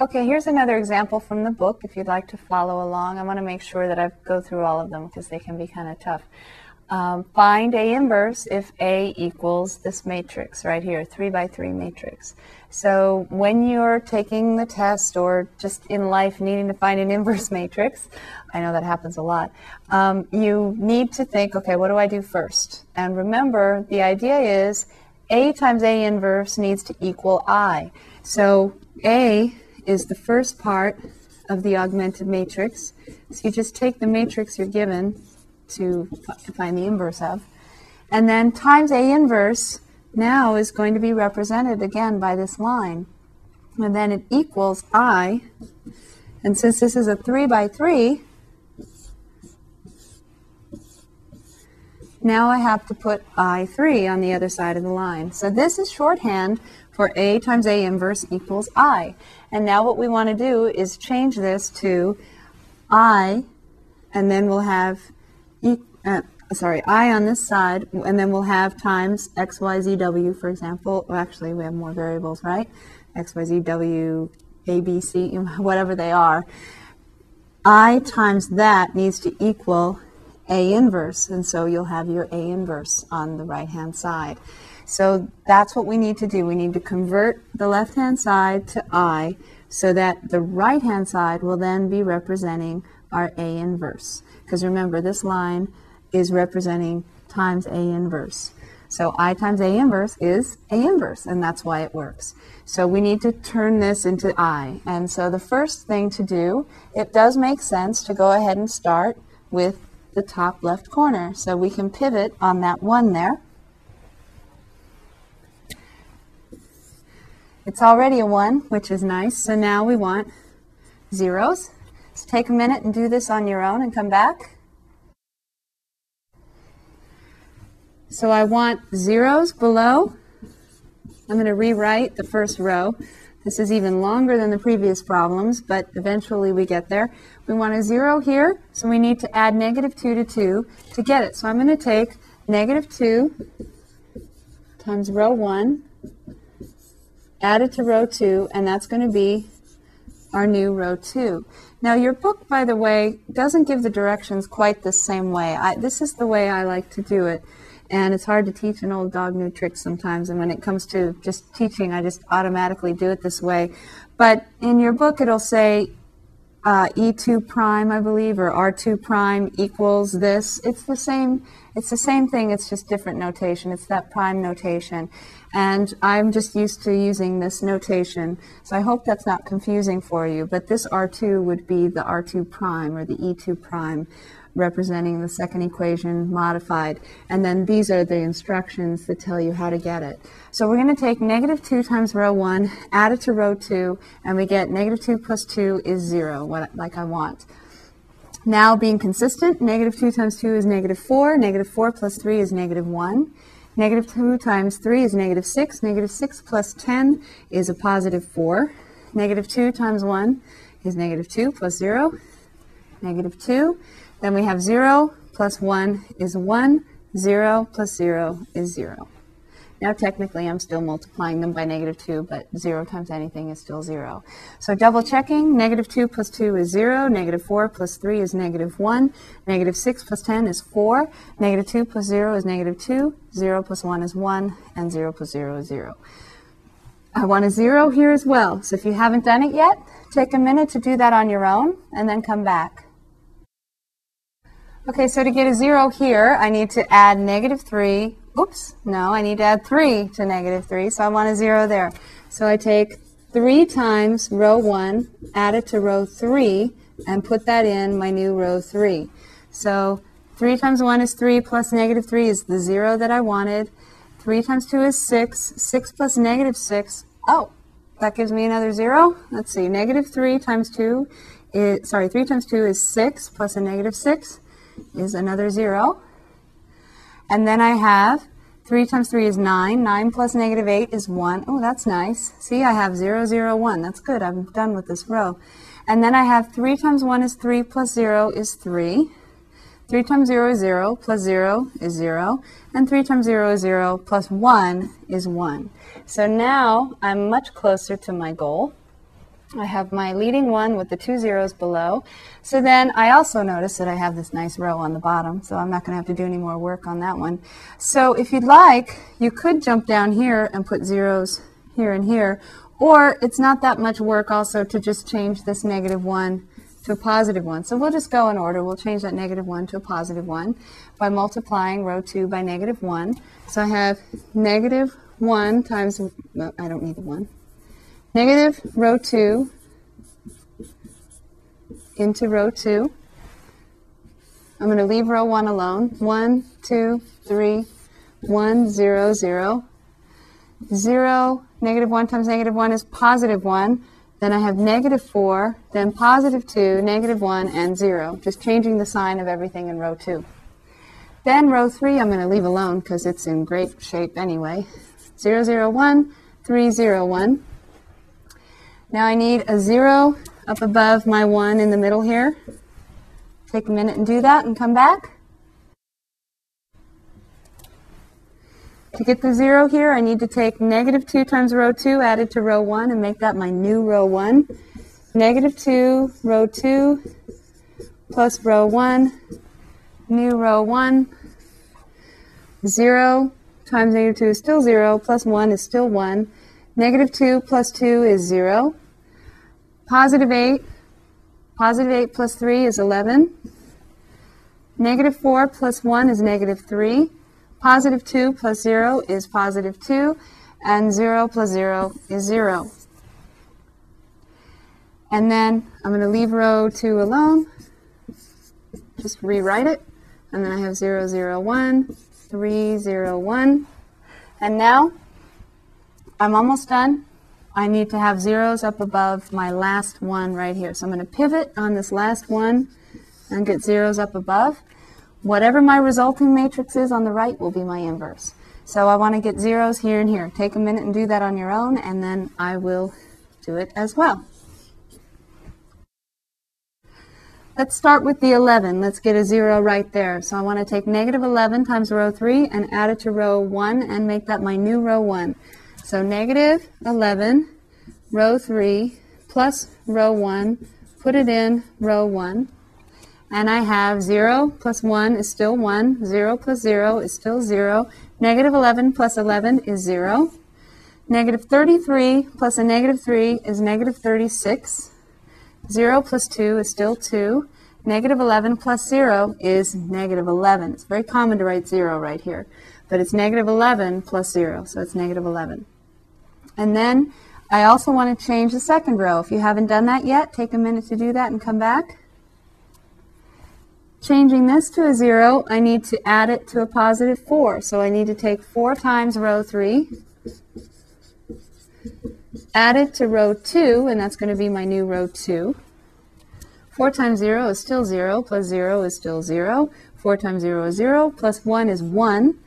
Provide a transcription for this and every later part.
Okay, here's another example from the book if you'd like to follow along. I want to make sure that I go through all of them because they can be kind of tough. Um, find A inverse if A equals this matrix right here, 3 by 3 matrix. So when you're taking the test or just in life needing to find an inverse matrix, I know that happens a lot, um, you need to think, okay, what do I do first? And remember, the idea is A times A inverse needs to equal I. So A is the first part of the augmented matrix. So you just take the matrix you're given to find the inverse of. And then times A inverse now is going to be represented again by this line. And then it equals I. And since this is a 3 by 3, now I have to put I3 on the other side of the line. So this is shorthand for A times A inverse equals I. And now what we want to do is change this to I, and then we'll have, e, uh, sorry, I on this side, and then we'll have times X, Y, Z, W, for example. Well, actually, we have more variables, right? X, Y, Z, W, A, B, C, whatever they are. I times that needs to equal A inverse, and so you'll have your A inverse on the right-hand side. So that's what we need to do. We need to convert the left-hand side to I so that the right-hand side will then be representing our A inverse. Because remember, this line is representing times A inverse. So I times A inverse is A inverse, and that's why it works. So we need to turn this into I. And so the first thing to do, it does make sense to go ahead and start with the top left corner. So we can pivot on that one there. It's already a 1, which is nice. So now we want zeros. Let's take a minute and do this on your own and come back. So I want zeros below. I'm going to rewrite the first row. This is even longer than the previous problems, but eventually we get there. We want a 0 here, so we need to add negative 2 to 2 to get it. So I'm going to take negative 2 times row 1 add it to row 2, and that's going to be our new row 2. Now your book, by the way, doesn't give the directions quite the same way. I, this is the way I like to do it. And it's hard to teach an old dog new tricks sometimes. And when it comes to just teaching, I just automatically do it this way. But in your book, it'll say uh, E2 prime, I believe, or R2 prime equals this. It's the same. It's the same thing. It's just different notation. It's that prime notation. And I'm just used to using this notation, so I hope that's not confusing for you. But this R2 would be the R2 prime or the E2 prime representing the second equation modified. And then these are the instructions that tell you how to get it. So we're going to take negative 2 times row 1, add it to row 2, and we get negative 2 plus 2 is 0, what, like I want. Now being consistent, negative 2 times 2 is negative 4, negative 4 plus 3 is negative 1. Negative 2 times 3 is negative 6. Negative 6 plus 10 is a positive 4. Negative 2 times 1 is negative 2 plus 0. Negative 2. Then we have 0 plus 1 is 1. 0 plus 0 is 0. Now technically I'm still multiplying them by negative 2, but 0 times anything is still 0. So double checking, negative 2 plus 2 is 0, negative 4 plus 3 is negative 1, negative 6 plus 10 is 4, negative 2 plus 0 is negative 2, 0 plus 1 is 1, and 0 plus 0 is 0. I want a 0 here as well, so if you haven't done it yet, take a minute to do that on your own, and then come back. Okay, so to get a 0 here, I need to add negative 3 oops, no, I need to add 3 to negative 3, so I want a 0 there. So I take 3 times row 1, add it to row 3, and put that in my new row 3. So 3 times 1 is 3, plus negative 3 is the 0 that I wanted. 3 times 2 is 6. 6 plus negative 6, oh, that gives me another 0. Let's see, negative 3 times 2 is, sorry, 3 times 2 is 6, plus a negative 6 is another 0. And then I have 3 times 3 is 9. 9 plus negative 8 is 1. Oh, that's nice. See, I have 0, 0, 1. That's good. I'm done with this row. And then I have 3 times 1 is 3 plus 0 is 3. 3 times 0 is 0 plus 0 is 0. And 3 times 0 is 0 plus 1 is 1. So now I'm much closer to my goal. I have my leading one with the two zeros below. So then I also notice that I have this nice row on the bottom, so I'm not going to have to do any more work on that one. So if you'd like, you could jump down here and put zeros here and here, or it's not that much work also to just change this negative 1 to a positive 1. So we'll just go in order. We'll change that negative 1 to a positive 1 by multiplying row 2 by negative 1. So I have negative 1 times, well, I don't need the 1, negative row 2 into row 2. I'm going to leave row 1 alone. 1, 2, 3, 1, 0, 0. 0, negative 1 times negative 1 is positive 1. Then I have negative 4, then positive 2, negative 1, and 0. Just changing the sign of everything in row 2. Then row 3 I'm going to leave alone because it's in great shape anyway. 0, 0, 1, 3, 0, 1. Now I need a zero up above my one in the middle here. Take a minute and do that and come back. To get the zero here, I need to take negative 2 times row 2 added to row 1 and make that my new row 1. Negative 2, row 2, plus row 1, new row 1. 0 times negative 2 is still 0, plus 1 is still 1. Negative 2 plus 2 is 0. Positive 8, positive 8 plus 3 is 11. Negative 4 plus 1 is negative 3. Positive 2 plus 0 is positive 2. And 0 plus 0 is 0. And then I'm going to leave row 2 alone. Just rewrite it. And then I have 0, 0, 1, 3, 0, 1. And now I'm almost done. I need to have zeros up above my last one right here. So I'm going to pivot on this last one and get zeros up above. Whatever my resulting matrix is on the right will be my inverse. So I want to get zeros here and here. Take a minute and do that on your own, and then I will do it as well. Let's start with the 11. Let's get a 0 right there. So I want to take negative 11 times row 3 and add it to row 1 and make that my new row 1. So negative 11, row 3, plus row 1, put it in row 1. And I have 0 plus 1 is still 1, 0 plus 0 is still 0, negative 11 plus 11 is 0. Negative 33 plus a negative 3 is negative 36. 0 plus 2 is still 2. Negative 11 plus 0 is negative 11. It's very common to write 0 right here, but it's negative 11 plus 0, so it's negative 11. And then I also want to change the second row. If you haven't done that yet, take a minute to do that and come back. Changing this to a 0, I need to add it to a positive 4. So I need to take 4 times row 3, add it to row 2, and that's going to be my new row 2. 4 times 0 is still 0, plus 0 is still 0. 4 times 0 is 0, plus 1 is 1.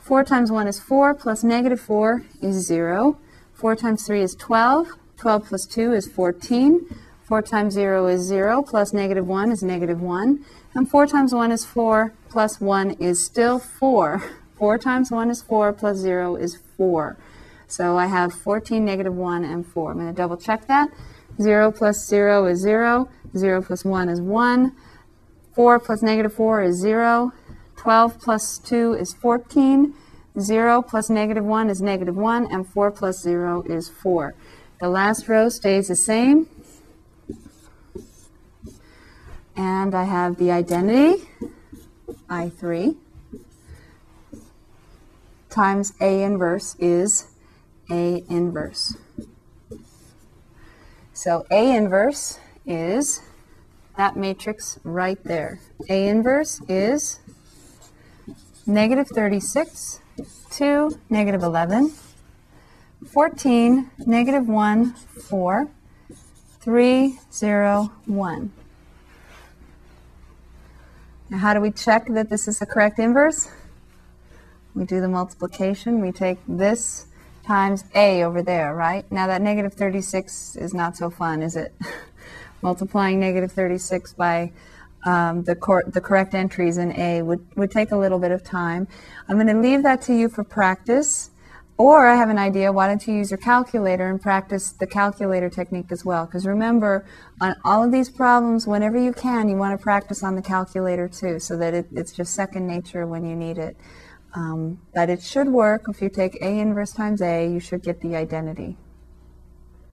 4 times 1 is 4, plus negative 4 is 0. 4 times 3 is 12. 12 plus 2 is 14. 4 times 0 is 0, plus negative 1 is negative 1. And 4 times 1 is 4, plus 1 is still 4. 4 times 1 is 4, plus 0 is 4. So I have 14, negative 1, and 4. I'm going to double check that. 0 plus 0 is 0. 0 plus 1 is 1. 4 plus negative 4 is 0. 12 plus 2 is 14. 0 plus negative 1 is negative 1, and 4 plus 0 is 4. The last row stays the same. And I have the identity, I3, times A inverse is A inverse. So A inverse is that matrix right there. A inverse is negative 36 2, negative 11, 14, negative 1, 4, 3, 0, 1. Now how do we check that this is the correct inverse? We do the multiplication. We take this times a over there, right? Now that negative 36 is not so fun, is it? Multiplying negative 36 by um, the, cor- the correct entries in A would, would take a little bit of time. I'm going to leave that to you for practice. Or I have an idea, why don't you use your calculator and practice the calculator technique as well? Because remember, on all of these problems, whenever you can, you want to practice on the calculator too, so that it, it's just second nature when you need it. Um, but it should work. If you take A inverse times A, you should get the identity.